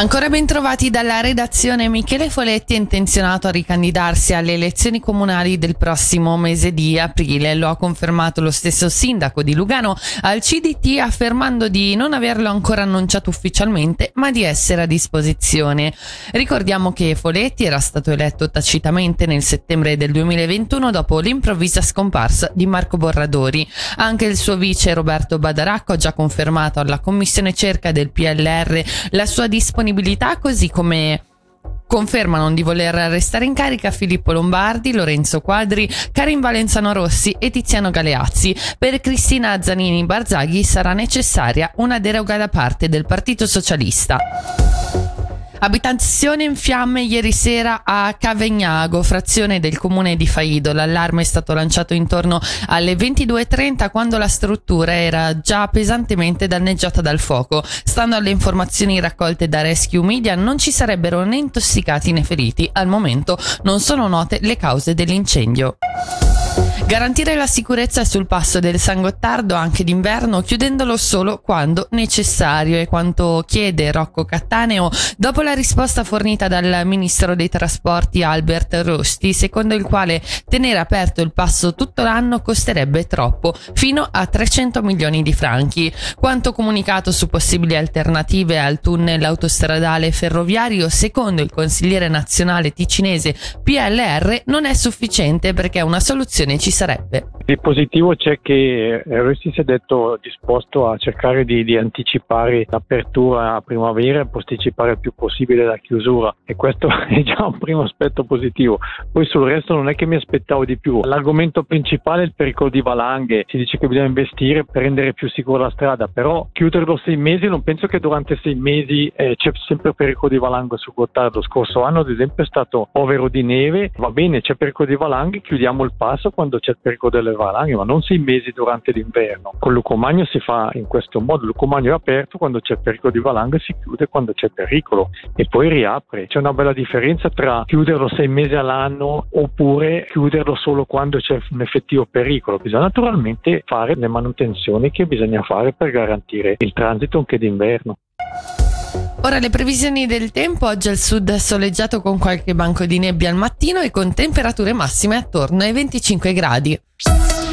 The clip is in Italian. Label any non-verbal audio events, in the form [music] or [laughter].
Ancora ben trovati dalla redazione, Michele Foletti è intenzionato a ricandidarsi alle elezioni comunali del prossimo mese di aprile. Lo ha confermato lo stesso sindaco di Lugano al CDT affermando di non averlo ancora annunciato ufficialmente ma di essere a disposizione. Ricordiamo che Foletti era stato eletto tacitamente nel settembre del 2021 dopo l'improvvisa scomparsa di Marco Borradori. Anche il suo vice Roberto Badaracco ha già confermato alla commissione cerca del PLR la sua disponibilità disponibilità, così come confermano di voler restare in carica Filippo Lombardi, Lorenzo Quadri, Karim Valenzano Rossi e Tiziano Galeazzi. Per Cristina Zanini Barzaghi sarà necessaria una deroga da parte del Partito Socialista. Abitazione in fiamme ieri sera a Cavegnago, frazione del comune di Faido. L'allarme è stato lanciato intorno alle 22.30 quando la struttura era già pesantemente danneggiata dal fuoco. Stando alle informazioni raccolte da Rescue Media non ci sarebbero né intossicati né feriti. Al momento non sono note le cause dell'incendio. Garantire la sicurezza sul passo del San Gottardo anche d'inverno, chiudendolo solo quando necessario, è quanto chiede Rocco Cattaneo dopo la risposta fornita dal ministro dei trasporti Albert Rosti, secondo il quale tenere aperto il passo tutto l'anno costerebbe troppo, fino a 300 milioni di franchi. Quanto comunicato su possibili alternative al tunnel autostradale ferroviario, secondo il consigliere nazionale ticinese PLR, non è sufficiente perché una soluzione ci sarebbe. Il positivo c'è che eh, Rossi si è detto disposto a cercare di, di, anticipare l'apertura a primavera e posticipare il più possibile la chiusura e questo [laughs] è già un primo aspetto positivo. Poi sul resto non è che mi aspettavo di più. L'argomento principale è il pericolo di valanghe. Si dice che bisogna investire per rendere più sicura la strada, però chiuderlo sei mesi non penso che durante sei mesi eh, c'è sempre pericolo di valanghe su Gottardo. Scorso anno ad esempio è stato povero di neve, va bene c'è pericolo di valanghe, chiudiamo il passo quando c'è il pericolo delle valanghe, ma non sei mesi durante l'inverno. Con Lucomagno si fa in questo modo, Lucomagno è aperto quando c'è pericolo di valanghe, si chiude quando c'è pericolo e poi riapre. C'è una bella differenza tra chiuderlo sei mesi all'anno oppure chiuderlo solo quando c'è un effettivo pericolo. Bisogna naturalmente fare le manutenzioni che bisogna fare per garantire il transito anche d'inverno. Ora le previsioni del tempo, oggi al sud soleggiato con qualche banco di nebbia al mattino e con temperature massime attorno ai 25 gradi.